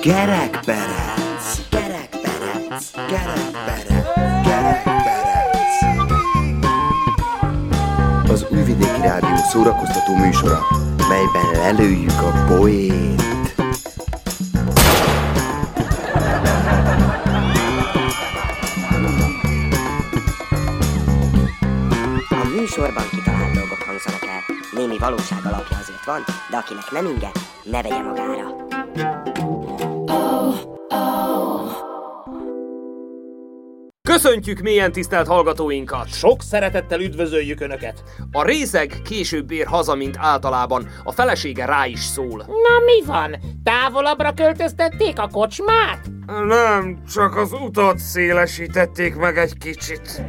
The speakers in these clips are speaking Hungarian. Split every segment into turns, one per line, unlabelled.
Gerekperec, gerekperec, gerekperec, gerekperec. Az Újvidéki Rádió szórakoztató műsora, melyben lelőjük a poét.
Műsorban kitalált dolgok hangzanak valóság azért van, de akinek nem inge, ne vegye magára.
Köszöntjük mélyen tisztelt hallgatóinkat!
Sok szeretettel üdvözöljük Önöket!
A részeg később ér haza, mint általában. A felesége rá is szól.
Na mi van? Távolabbra költöztették a kocsmát?
Nem, csak az utat szélesítették meg egy kicsit.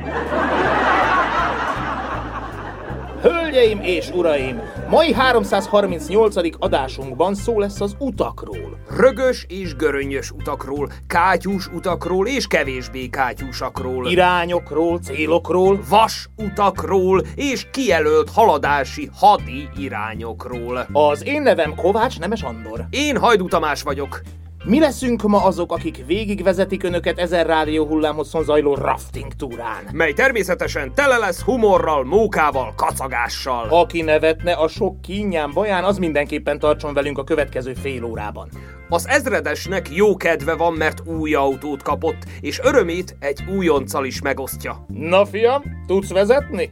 Hölgyeim és uraim, mai 338. adásunkban szó lesz az utakról.
Rögös és görönnyös utakról, kátyús utakról és kevésbé kátyúsakról.
Irányokról, célokról,
vas utakról és kijelölt haladási hadi irányokról.
Az én nevem Kovács Nemes Andor.
Én Hajdú Tamás vagyok.
Mi leszünk ma azok, akik végigvezetik önöket ezer rádió hullámosszon zajló rafting túrán.
mely természetesen tele lesz humorral, mókával, kacagással.
Aki nevetne a sok kínján baján, az mindenképpen tartson velünk a következő fél órában.
Az ezredesnek jó kedve van, mert új autót kapott, és örömét egy újonccal is megosztja.
Na fiam, tudsz vezetni?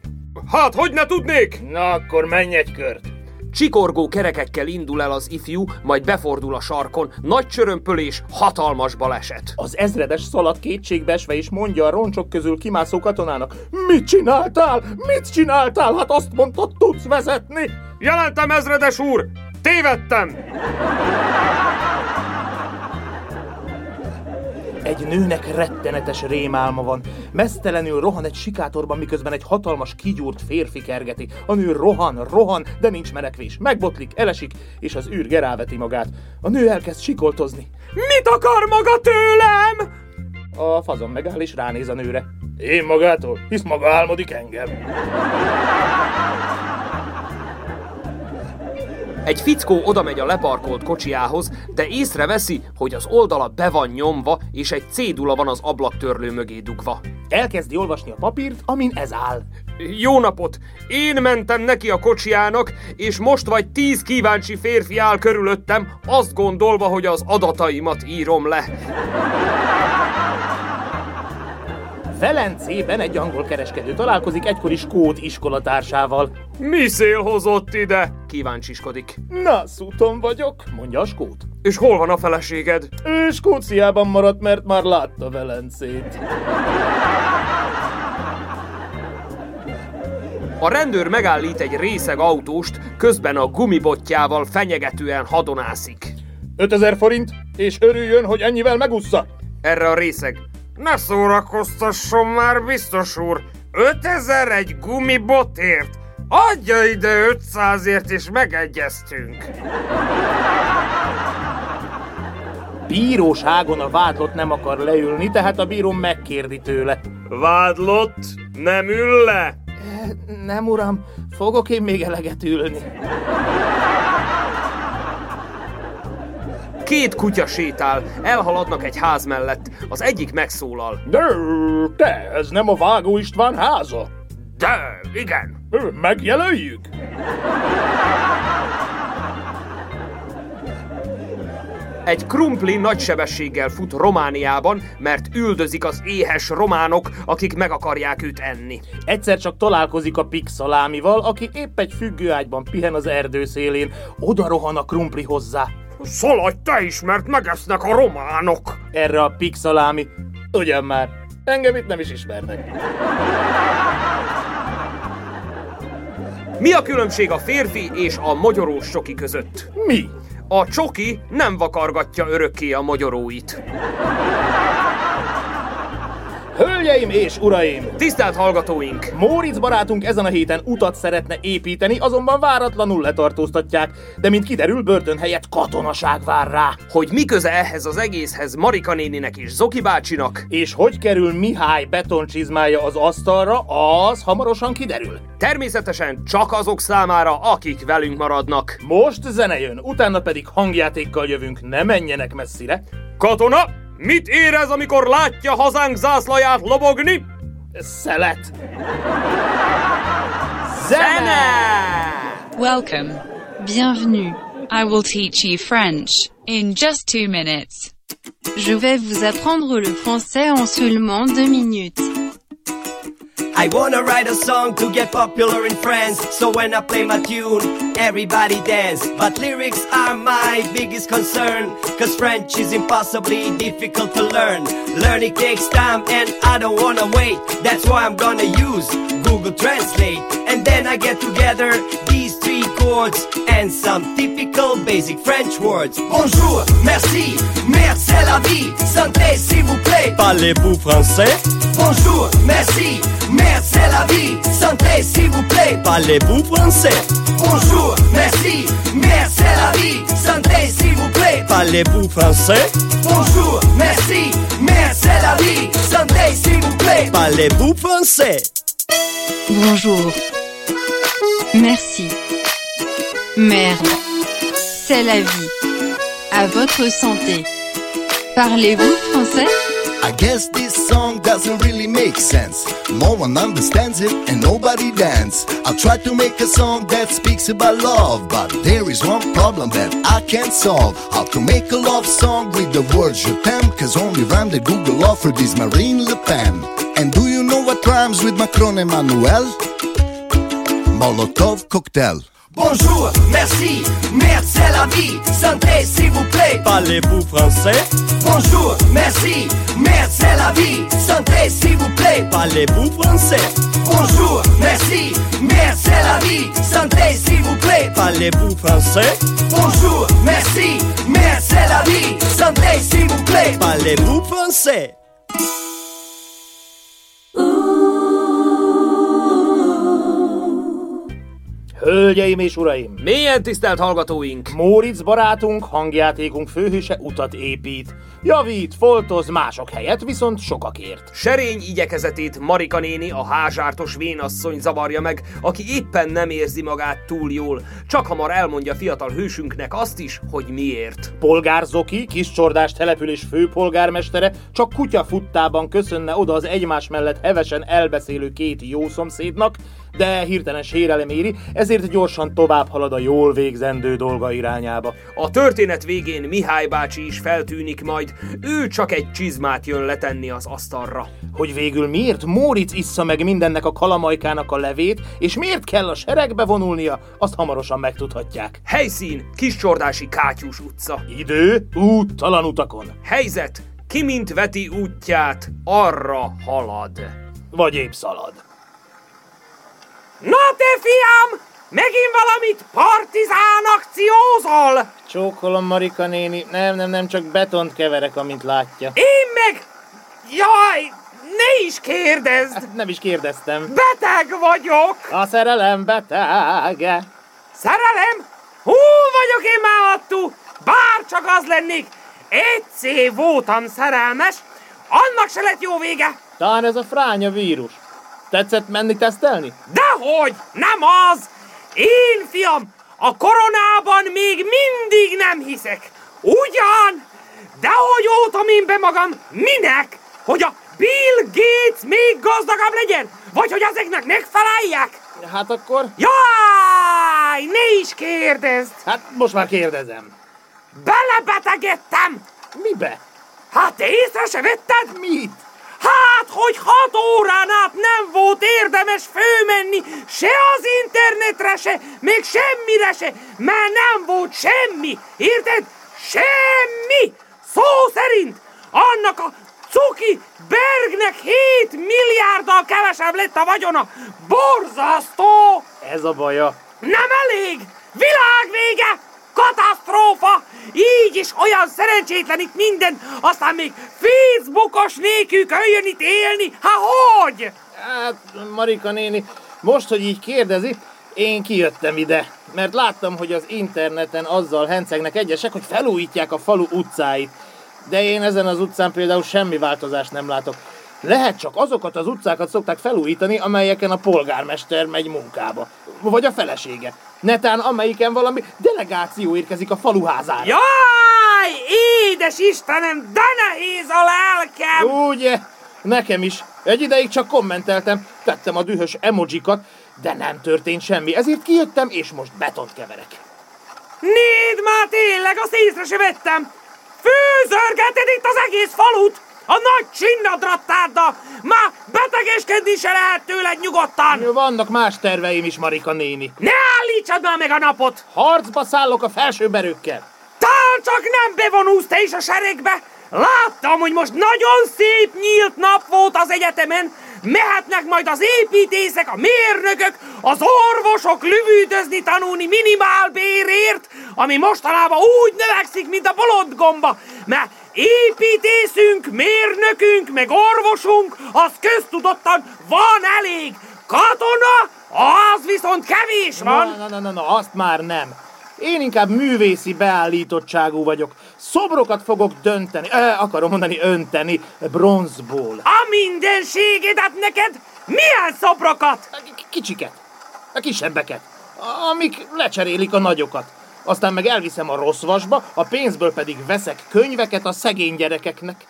Hát, hogy ne tudnék?
Na akkor menj egy kört.
Csikorgó kerekekkel indul el az ifjú, majd befordul a sarkon, nagy csörömpölés, hatalmas baleset.
Az ezredes szalad kétségbeesve is mondja a roncsok közül kimászó katonának Mit csináltál? Mit csináltál? Hát azt mondtad, tudsz vezetni!
Jelentem, ezredes úr! Tévedtem!
Egy nőnek rettenetes rémálma van. Mesztelenül rohan egy sikátorban, miközben egy hatalmas kigyúrt férfi kergeti. A nő rohan, rohan, de nincs menekvés. Megbotlik, elesik, és az űr geráveti magát. A nő elkezd sikoltozni.
Mit akar maga tőlem?
A fazon megáll és ránéz a nőre. Én magától, hisz maga álmodik engem.
Egy fickó odamegy a leparkolt kocsiához, de észreveszi, hogy az oldala be van nyomva, és egy cédula van az ablaktörlő mögé dugva.
Elkezdi olvasni a papírt, amin ez áll.
Jó napot! Én mentem neki a kocsiának, és most vagy tíz kíváncsi férfi áll körülöttem, azt gondolva, hogy az adataimat írom le.
Velencében egy angol kereskedő találkozik egykori skót iskolatársával.
Mi szél hozott ide?
Kíváncsiskodik.
Na, szúton vagyok, mondja a skót.
És hol van a feleséged?
Ő Skóciában maradt, mert már látta Velencét.
A rendőr megállít egy részeg autóst, közben a gumibotjával fenyegetően hadonászik.
5000 forint, és örüljön, hogy ennyivel megussza.
Erre a részeg.
Ne szórakoztasson már, biztos úr! 5000 egy gumibotért? Adja ide 500ért, és megegyeztünk!
Bíróságon a vádlott nem akar leülni, tehát a bíró megkérdi tőle.
Vádlott, nem ül le?
Nem, uram, fogok én még eleget ülni.
Két kutya sétál, elhaladnak egy ház mellett. Az egyik megszólal.
De, te, ez nem a Vágó István háza?
De, igen.
Megjelöljük?
Egy krumpli nagy sebességgel fut Romániában, mert üldözik az éhes románok, akik meg akarják őt enni.
Egyszer csak találkozik a pixalámival, aki épp egy függőágyban pihen az erdő szélén. Oda rohan a krumpli hozzá.
Szaladj te is, mert megesznek a románok!
Erre a pixalámi. Ugyan már, engem itt nem is ismernek.
Mi a különbség a férfi és a mogyorós csoki között?
Mi?
A csoki nem vakargatja örökké a mogyoróit.
Hölgyeim és uraim!
Tisztelt hallgatóink!
Móricz barátunk ezen a héten utat szeretne építeni, azonban váratlanul letartóztatják, de mint kiderül, börtön helyett katonaság vár rá.
Hogy mi köze ehhez az egészhez Marika néninek és Zoki bácsinak?
És hogy kerül Mihály betoncsizmája az asztalra, az hamarosan kiderül.
Természetesen csak azok számára, akik velünk maradnak.
Most zene jön, utána pedig hangjátékkal jövünk, ne menjenek messzire.
Katona, mit érez, amikor látja hazánk zászlaját lobogni?
Szelet!
Zene!
Welcome. Bienvenue. I will teach you French in just two minutes.
Je vais vous apprendre le français en seulement deux minutes.
I wanna write a song to get popular in France. So when I play my tune, everybody dance. But lyrics are my biggest concern. Cause French is impossibly difficult to learn. Learning takes time and I don't wanna wait. That's why I'm gonna use Google Translate. And then I get together these chords and some typical basic French words. Bonjour, merci, merde c'est la vie. Santé s'il vous plaît.
Parlez-vous français?
Bonjour, merci, merde c'est la vie. Santé s'il vous plaît.
Parlez-vous français?
Bonjour, merci, merde c'est la vie. Santé s'il vous plaît.
Parlez-vous français?
Bonjour, merci, merde c'est la vie. Santé s'il vous plaît.
Parlez-vous français?
Bonjour. Merci. Merde. C'est la vie. À votre santé. Parlez-vous français?
I guess this song doesn't really make sense. No one understands it and nobody dance. I tried to make a song that speaks about love, but there is one problem that I can't solve. How to make a love song with the word je t'aime, cause only rhyme that Google offered is Marine Le Pen. And do you know what rhymes with Macron Emmanuel? Molotov cocktail.
Bonjour, merci, merde c'est la vie. Santé s'il vous plaît.
Parlez-vous français?
Bonjour, merci, merde c'est la vie. Santé s'il vous plaît.
Parlez-vous français?
Bonjour, merci, merde c'est la vie. Santé s'il vous plaît.
Parlez-vous français?
Bonjour, merci, merde c'est la vie. Santé s'il vous plaît.
Parlez-vous français?
Hölgyeim és uraim!
Mélyen tisztelt hallgatóink!
Móricz barátunk, hangjátékunk főhőse utat épít. Javít, foltoz mások helyett, viszont sokakért.
Serény igyekezetét Marika néni, a házsártos vénasszony zavarja meg, aki éppen nem érzi magát túl jól. Csak hamar elmondja fiatal hősünknek azt is, hogy miért.
Polgár Zoki, Kiscsordás település főpolgármestere csak kutya futtában köszönne oda az egymás mellett hevesen elbeszélő két jó szomszédnak, de hirtelen sérelem éri, ezért gyorsan tovább halad a jól végzendő dolga irányába.
A történet végén Mihály bácsi is feltűnik majd, ő csak egy csizmát jön letenni az asztalra.
Hogy végül miért Móricz issza meg mindennek a kalamajkának a levét, és miért kell a seregbe vonulnia, azt hamarosan megtudhatják.
Helyszín, Kiscsordási Kátyús utca.
Idő, úttalan utakon.
Helyzet, ki mint veti útját, arra halad.
Vagy épp szalad.
Na te fiam! Megint valamit partizán akciózol?
Csókolom, Marika néni. Nem, nem, nem, csak betont keverek, amint látja.
Én meg... Jaj, ne is kérdezd!
Nem is kérdeztem.
Beteg vagyok!
A szerelem betege.
Szerelem? Hú vagyok én már attól! Bár csak az lennék! Egyszer voltam szerelmes, annak se lett jó vége!
Talán ez a fránya vírus. Tetszett menni tesztelni?
Dehogy! Nem az! Én, fiam, a koronában még mindig nem hiszek. Ugyan? De hogy ótam én be magam, minek? Hogy a Bill Gates még gazdagabb legyen? Vagy hogy ezeknek megfeleljek?
Hát akkor...
Jaj, ne is kérdezd!
Hát most már kérdezem.
Belebetegedtem!
Mibe?
Hát észre se vetted?
Mit?
Hát, hogy hat órán át nem volt érdemes főmenni se az internetre se, még semmire se, mert nem volt semmi, érted? Semmi! Szó szerint annak a Cuki Bergnek 7 milliárddal kevesebb lett a vagyona. Borzasztó!
Ez a baja.
Nem elég! Világvége! Katasztrófa! Katasztrófa! Így is olyan szerencsétlen itt minden, aztán még Facebookos nékük jön itt élni, ha hogy?
Hát, Marika néni, most, hogy így kérdezi, én kijöttem ide, mert láttam, hogy az interneten azzal hencegnek egyesek, hogy felújítják a falu utcáit. De én ezen az utcán például semmi változást nem látok. Lehet csak azokat az utcákat szokták felújítani, amelyeken a polgármester megy munkába. Vagy a felesége. Netán amelyiken valami delegáció érkezik a faluházára.
Jaj, édes Istenem, de nehéz a lelkem!
Ugye? Nekem is. Egy ideig csak kommenteltem, tettem a dühös emojikat, de nem történt semmi, ezért kijöttem, és most betont keverek.
Néd már tényleg, azt észre se vettem! Főzörgeted itt az egész falut! A nagy csinnadrattáddal! Már betegeskedni se lehet tőled nyugodtan!
Vannak más terveim is, Marika néni.
Ne állítsad már meg a napot!
Harcba szállok a felsőberőkkel.
Tál csak nem bevonulsz te is a seregbe! Láttam, hogy most nagyon szép nyílt nap volt az egyetemen, mehetnek majd az építészek, a mérnökök, az orvosok lüvűtözni tanulni minimálbérért, ami mostanában úgy növekszik, mint a bolondgomba, mert építészünk, mérnökünk, meg orvosunk, az köztudottan van elég. Katona, az viszont kevés van.
Na, na, na, na, na azt már nem. Én inkább művészi beállítottságú vagyok. Szobrokat fogok dönteni, eh, akarom mondani önteni, bronzból.
A mindenségedet neked? Milyen szobrokat?
Kicsiket, a kisebbeket, amik lecserélik a nagyokat. Aztán meg elviszem a rossz vasba, a pénzből pedig veszek könyveket a szegény gyerekeknek.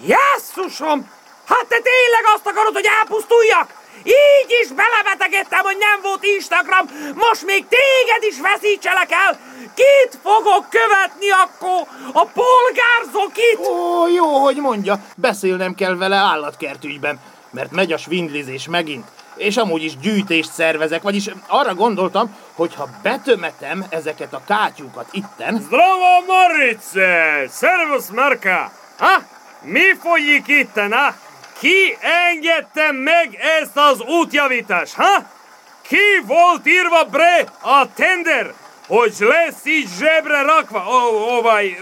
Jesszusom! Hát te tényleg azt akarod, hogy elpusztuljak? Így is belebetegedtem, hogy nem volt Instagram, most még téged is veszítselek el. Kit fogok követni akkor? A polgárzokit?
Ó, jó, hogy mondja, beszélnem kell vele állatkertügyben, mert megy a svindlizés megint. És amúgy is gyűjtést szervezek, vagyis arra gondoltam, hogy ha betömetem ezeket a kátyúkat itten...
Zdravo, Marice! Servus, Marka! Ha? Mi folyik itten, ha? Ki engedte meg ezt az útjavítást, ha? Ki volt írva bre a tender, hogy lesz így zsebre rakva, vagy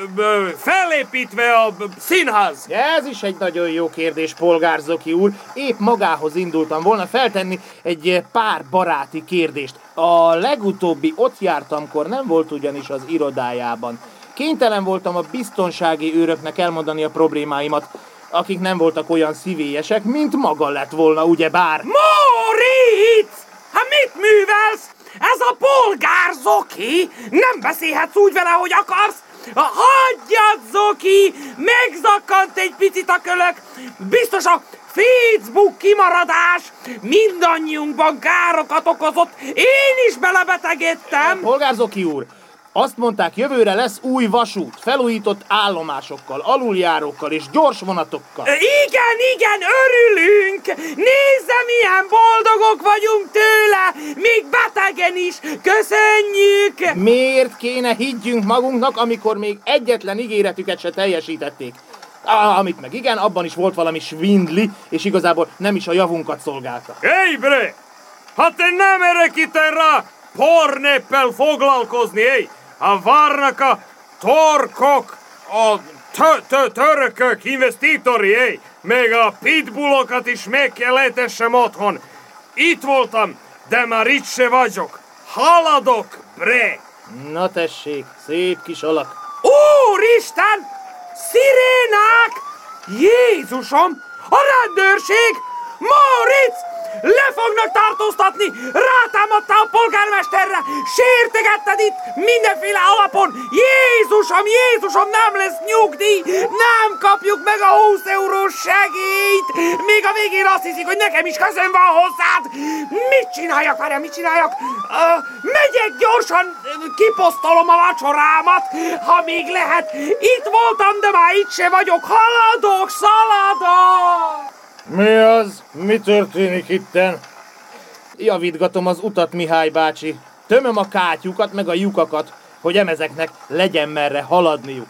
felépítve a színház?
Ez is egy nagyon jó kérdés, polgár Zoki úr. Épp magához indultam volna feltenni egy pár baráti kérdést. A legutóbbi ott jártamkor nem volt ugyanis az irodájában. Kénytelen voltam a biztonsági őröknek elmondani a problémáimat akik nem voltak olyan szívélyesek, mint maga lett volna, ugye bár.
Moritz! Hát mit művelsz? Ez a polgár Zoki! Nem beszélhetsz úgy vele, hogy akarsz! Hagyjad, Zoki! Megzakkant egy picit a kölök! Biztos a Facebook kimaradás mindannyiunkban károkat okozott. Én is belebetegedtem.
Polgár Zoki úr, azt mondták, jövőre lesz új vasút, felújított állomásokkal, aluljárókkal és gyors vonatokkal.
Igen, igen, örülünk! Nézze, milyen boldogok vagyunk tőle! Még betegen is! Köszönjük!
Miért kéne higgyünk magunknak, amikor még egyetlen ígéretüket se teljesítették? Ah, amit meg igen, abban is volt valami svindli, és igazából nem is a javunkat szolgálta.
Hey, bre! Hát te nem erek itten rá pornéppel foglalkozni, hey! A várnak a torkok, a törökök, investitori, éj, meg a pitbullokat is meg kell etessem otthon. Itt voltam, de már itt se vagyok. Haladok, bre!
Na tessék, szép kis alak.
Úristen! Szirénák! Jézusom! A rendőrség! Moritz! Le fognak tartóztatni! Rátámadtál a polgármesterre! Sértegetted itt mindenféle alapon! Jézusom, Jézusom, nem lesz nyugdíj! Nem kapjuk meg a 20 eurós segélyt! Még a végén azt hiszik, hogy nekem is közön van hozzád! Mit csináljak, várjál, mit csináljak? Uh, megyek gyorsan, kiposztolom a vacsorámat, ha még lehet. Itt voltam, de már itt se vagyok. Haladok, szaladok!
Mi az? Mi történik itten? Javítgatom az utat, Mihály bácsi. Tömöm a kátyukat, meg a lyukakat, hogy emezeknek legyen merre haladniuk.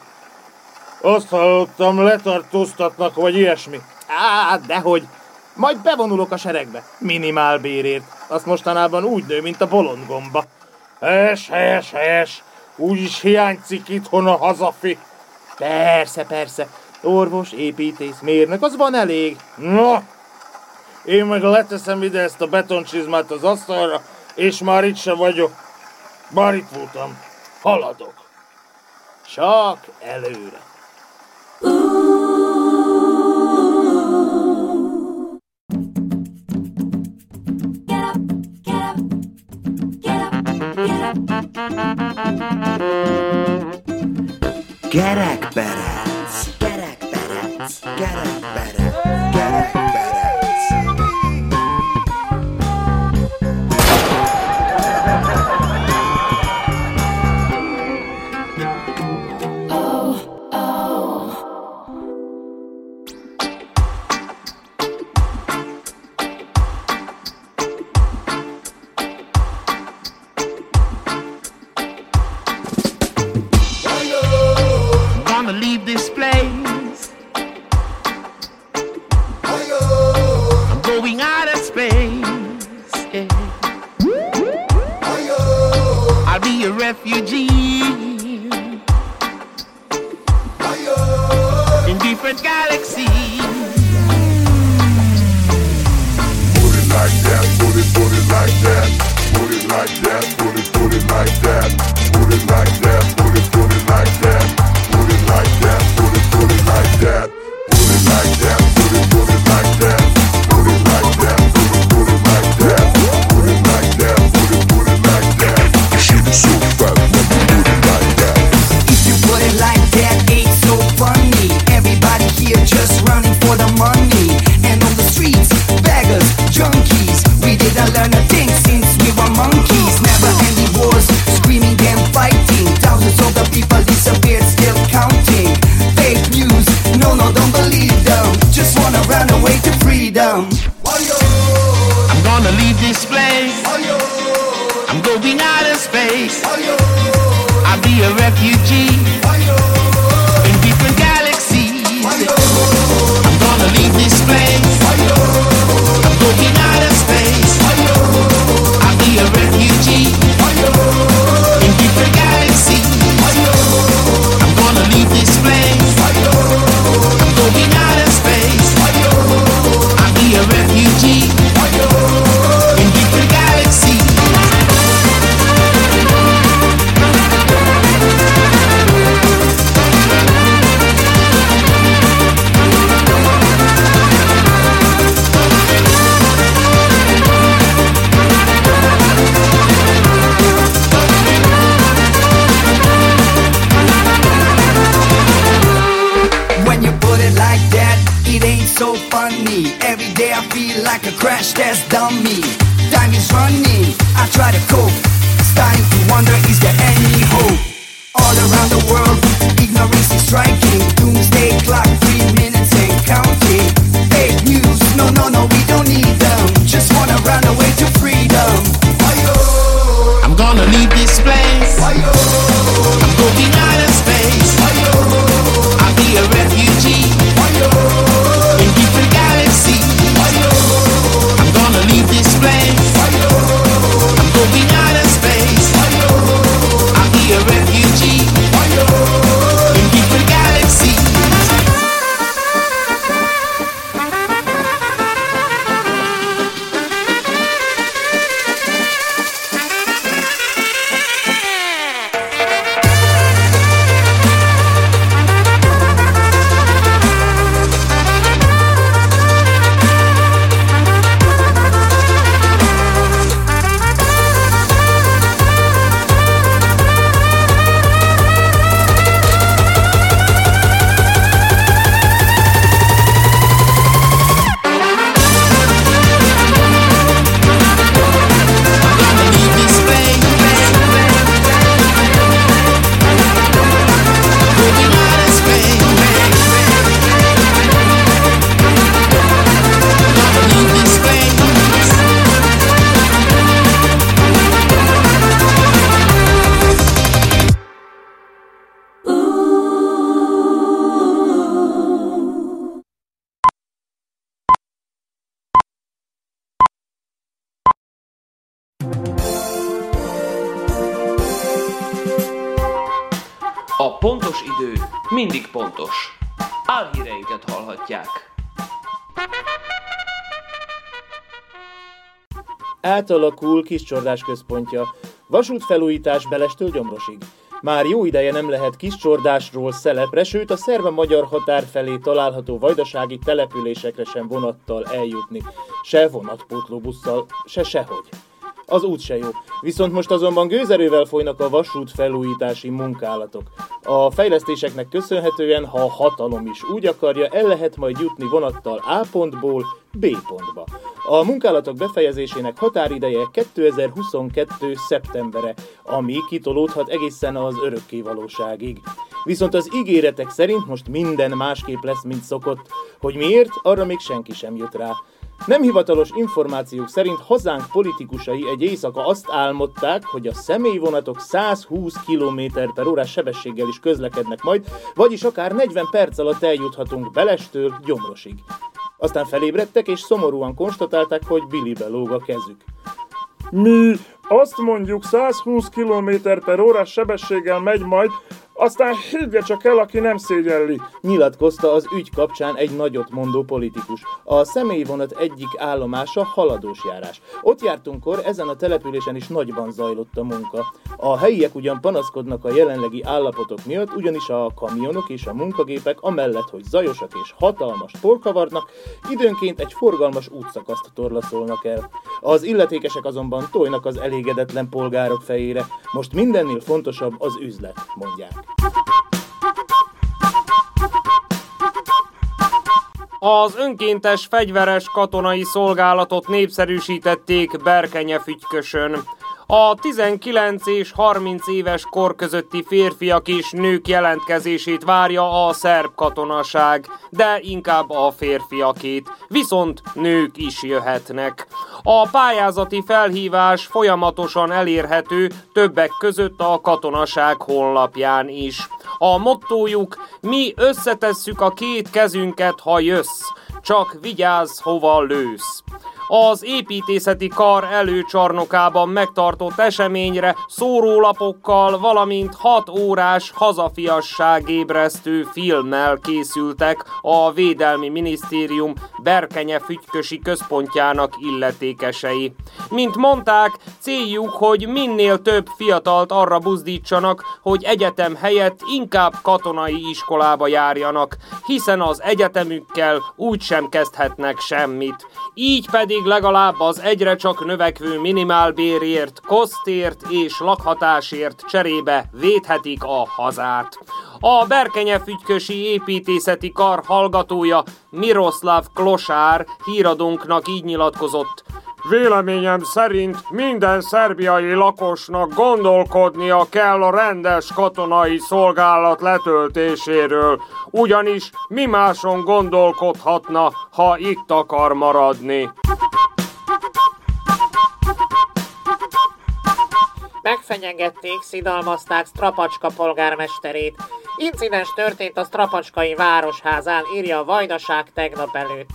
Azt hallottam, letartóztatnak, vagy ilyesmi. Á, dehogy. Majd bevonulok a seregbe. Minimál bérért. Azt mostanában úgy nő, mint a bolondgomba. Helyes, helyes, helyes. Úgyis hiányzik itthon a hazafi. Persze, persze. Orvos, építész, mérnök, az van elég. Na, én meg leteszem ide ezt a betoncsizmát az asztalra, és már itt sem vagyok. Már itt voltam. Haladok. Csak előre.
Kerekperek!
Get it.
Átalakul Kiscsordás központja. Vasútfelújítás Belestől Gyomrosig. Már jó ideje nem lehet Kiscsordásról szelepre, sőt a szerve magyar határ felé található vajdasági településekre sem vonattal eljutni. Se vonatpótlóbusszal, se sehogy. Az út se jó. Viszont most azonban gőzerővel folynak a vasút felújítási munkálatok. A fejlesztéseknek köszönhetően, ha a hatalom is úgy akarja, el lehet majd jutni vonattal A pontból B pontba. A munkálatok befejezésének határideje 2022. szeptembere, ami kitolódhat egészen az örökké valóságig. Viszont az ígéretek szerint most minden másképp lesz, mint szokott. Hogy miért, arra még senki sem jött rá. Nem hivatalos információk szerint hazánk politikusai egy éjszaka azt álmodták, hogy a személyvonatok 120 km per órás sebességgel is közlekednek majd, vagyis akár 40 perc alatt eljuthatunk Belestől Gyomrosig. Aztán felébredtek és szomorúan konstatálták, hogy bilibe lóg a kezük.
Mi azt mondjuk 120 km per órás sebességgel megy majd, aztán higgye csak el, aki nem szégyelli.
Nyilatkozta az ügy kapcsán egy nagyot mondó politikus. A személyvonat egyik állomása haladós járás. Ott jártunkkor ezen a településen is nagyban zajlott a munka. A helyiek ugyan panaszkodnak a jelenlegi állapotok miatt, ugyanis a kamionok és a munkagépek amellett, hogy zajosak és hatalmas porkavarnak, időnként egy forgalmas útszakaszt torlaszolnak el. Az illetékesek azonban tojnak az elégedetlen polgárok fejére. Most mindennél fontosabb az üzlet, mondják.
Az önkéntes fegyveres katonai szolgálatot népszerűsítették Berkenye Fügykösön. A 19 és 30 éves kor közötti férfiak és nők jelentkezését várja a szerb katonaság, de inkább a férfiakét, viszont nők is jöhetnek. A pályázati felhívás folyamatosan elérhető többek között a katonaság honlapján is. A mottójuk, mi összetesszük a két kezünket, ha jössz, csak vigyázz, hova lősz. Az építészeti kar előcsarnokában megtartott eseményre szórólapokkal, valamint 6 órás hazafiasságébresztő filmmel készültek a Védelmi Minisztérium Berkenye Fügykösi központjának illetékesei. Mint mondták, céljuk, hogy minél több fiatalt arra buzdítsanak, hogy egyetem helyett inkább katonai iskolába járjanak, hiszen az egyetemükkel úgysem kezdhetnek semmit. Így pedig legalább az egyre csak növekvő minimálbérért, kosztért és lakhatásért cserébe védhetik a hazát. A Berkenye Fügykösi Építészeti Kar hallgatója Miroslav Klosár híradónknak így nyilatkozott.
Véleményem szerint minden szerbiai lakosnak gondolkodnia kell a rendes katonai szolgálat letöltéséről, ugyanis mi máson gondolkodhatna, ha itt akar maradni.
Megfenyegették, szidalmazták Strapacska polgármesterét. Incidens történt a Strapacskai városházán, írja a Vajdaság tegnap előtt.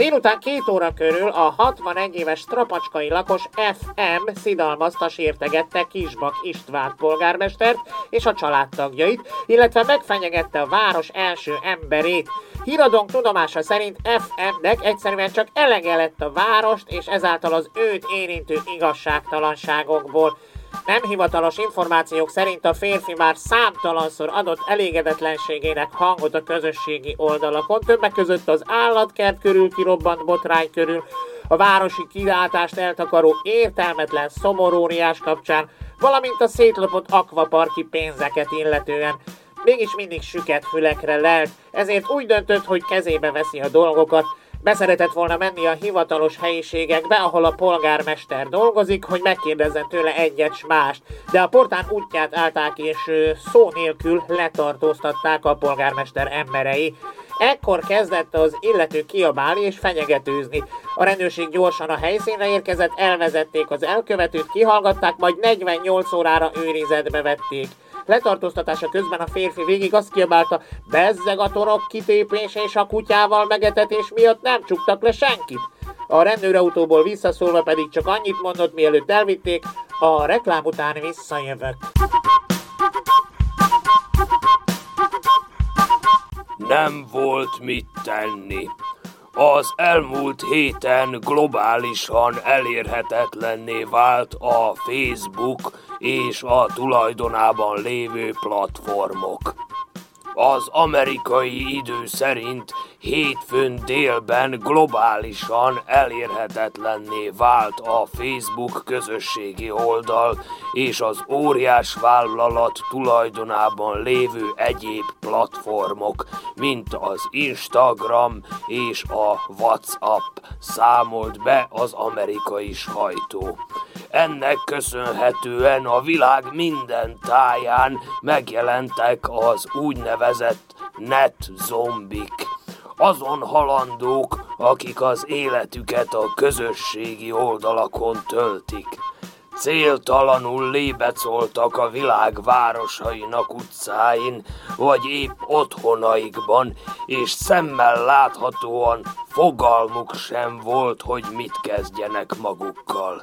Délután két óra körül a 61 éves strapacskai lakos FM szidalmazta sértegette Kisbak István polgármestert és a családtagjait, illetve megfenyegette a város első emberét. Híradónk tudomása szerint FM-nek egyszerűen csak elege lett a várost és ezáltal az őt érintő igazságtalanságokból. Nem hivatalos információk szerint a férfi már számtalanszor adott elégedetlenségének hangot a közösségi oldalakon, többek között az állatkert körül kirobbant botrány körül, a városi kilátást eltakaró értelmetlen szomorúriás kapcsán, valamint a szétlopott akvaparki pénzeket illetően. Mégis mindig süket fülekre lelt, ezért úgy döntött, hogy kezébe veszi a dolgokat, Beszeretett volna menni a hivatalos helyiségekbe, ahol a polgármester dolgozik, hogy megkérdezzen tőle egyet s mást, de a portán útját állták és szó nélkül letartóztatták a polgármester emberei. Ekkor kezdett az illető kiabálni és fenyegetőzni. A rendőrség gyorsan a helyszínre érkezett, elvezették az elkövetőt, kihallgatták, majd 48 órára őrizetbe vették. Letartóztatása közben a férfi végig azt kiabálta, bezzeg a torok kitépése és a kutyával megetetés miatt nem csuktak le senkit. A rendőrautóból visszaszólva pedig csak annyit mondott, mielőtt elvitték, a reklám után visszajövök.
nem volt mit tenni. Az elmúlt héten globálisan elérhetetlenné vált a Facebook és a tulajdonában lévő platformok. Az amerikai idő szerint hétfőn délben globálisan elérhetetlenné vált a Facebook közösségi oldal és az óriás vállalat tulajdonában lévő egyéb platformok, mint az Instagram és a WhatsApp számolt be az amerikai sajtó. Ennek köszönhetően a világ minden táján megjelentek az úgynevezett net zombik. Azon halandók, akik az életüket a közösségi oldalakon töltik. Céltalanul lébecoltak a világ városainak utcáin, vagy épp otthonaikban, és szemmel láthatóan fogalmuk sem volt, hogy mit kezdjenek magukkal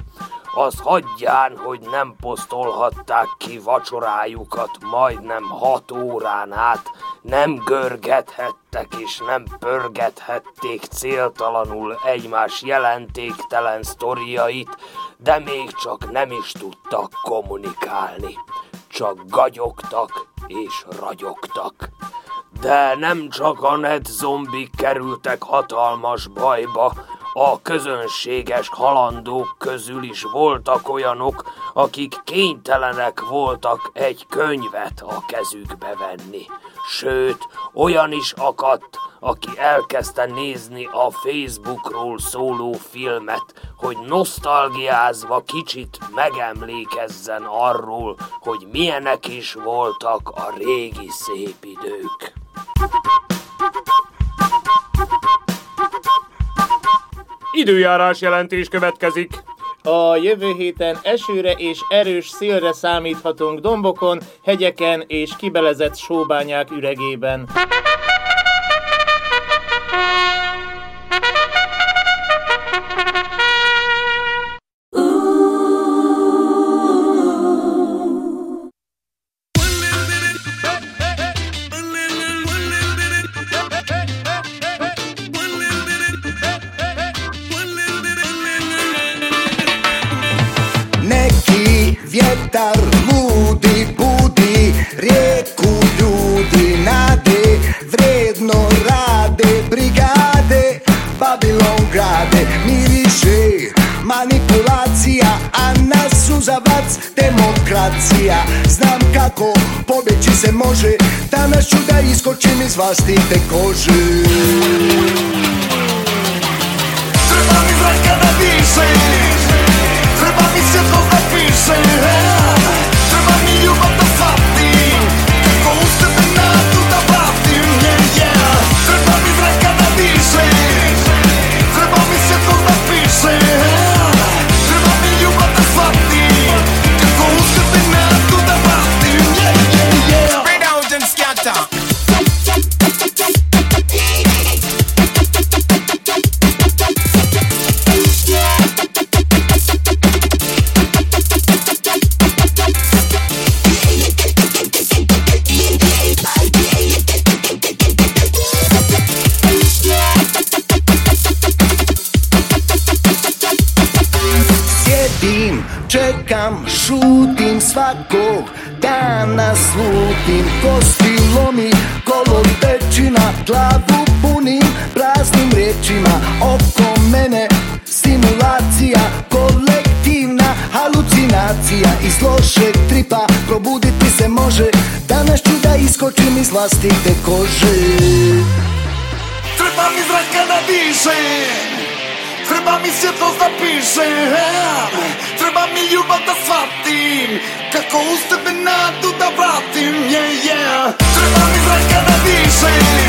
az hagyján, hogy nem posztolhatták ki vacsorájukat majdnem hat órán át, nem görgethettek és nem pörgethették céltalanul egymás jelentéktelen sztoriait, de még csak nem is tudtak kommunikálni. Csak gagyogtak és ragyogtak. De nem csak a net zombik kerültek hatalmas bajba, a közönséges halandók közül is voltak olyanok, akik kénytelenek voltak egy könyvet a kezükbe venni. Sőt, olyan is akadt, aki elkezdte nézni a Facebookról szóló filmet, hogy nosztalgiázva kicsit megemlékezzen arról, hogy milyenek is voltak a régi szép idők.
Időjárás jelentés következik.
A jövő héten esőre és erős szélre számíthatunk dombokon, hegyeken és kibelezett sóbányák üregében.
Vjetar ludi budi rijeku ljudi nade vredno rade brigade Babilon grade miriše manipulacija a nas suzavac demokracija. Znam kako pobjeći se može danas ću da iskočim iz vlastite kože. Treba mi zraka da dišem Bobby Silver, Beach, say yeah. Svakog dana slutim Kosti lomi, kolo tečina, glavu punim praznim riječima Oko mene simulacija, kolektivna halucinacija. Iz lošeg tripa probuditi se može. Danas ću da iskočim iz vlastite kože.
Treba mi zraka da Треба ми світло запишем, треба ми любата сватим, какого з тебе наду давати, є, є, треба ми зранка надишем.